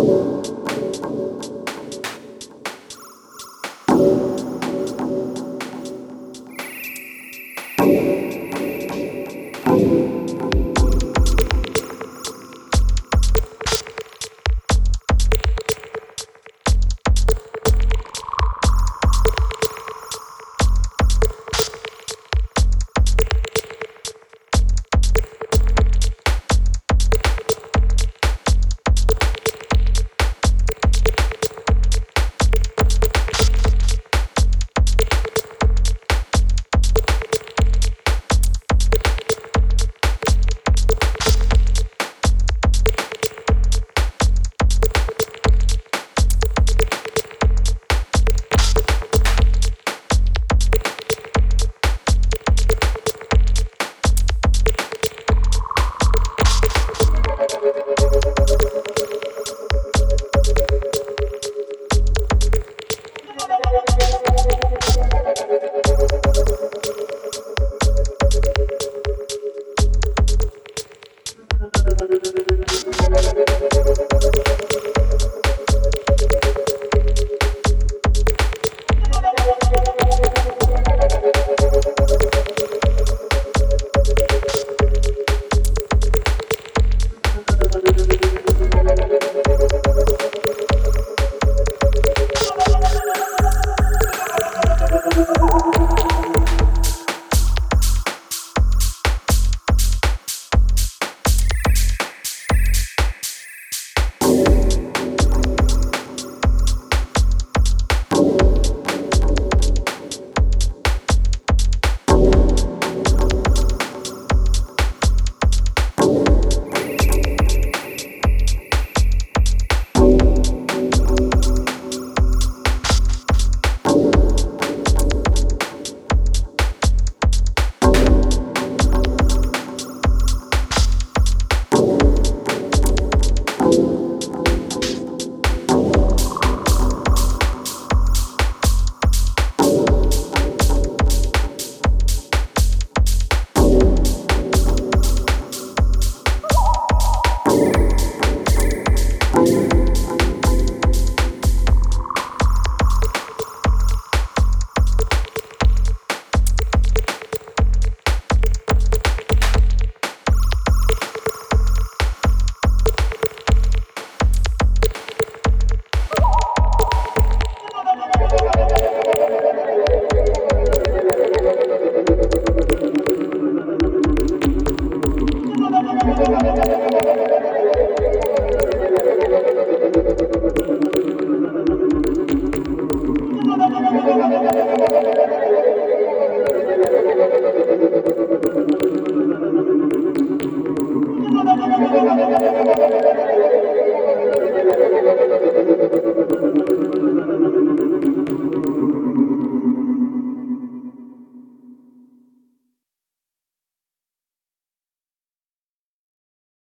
Música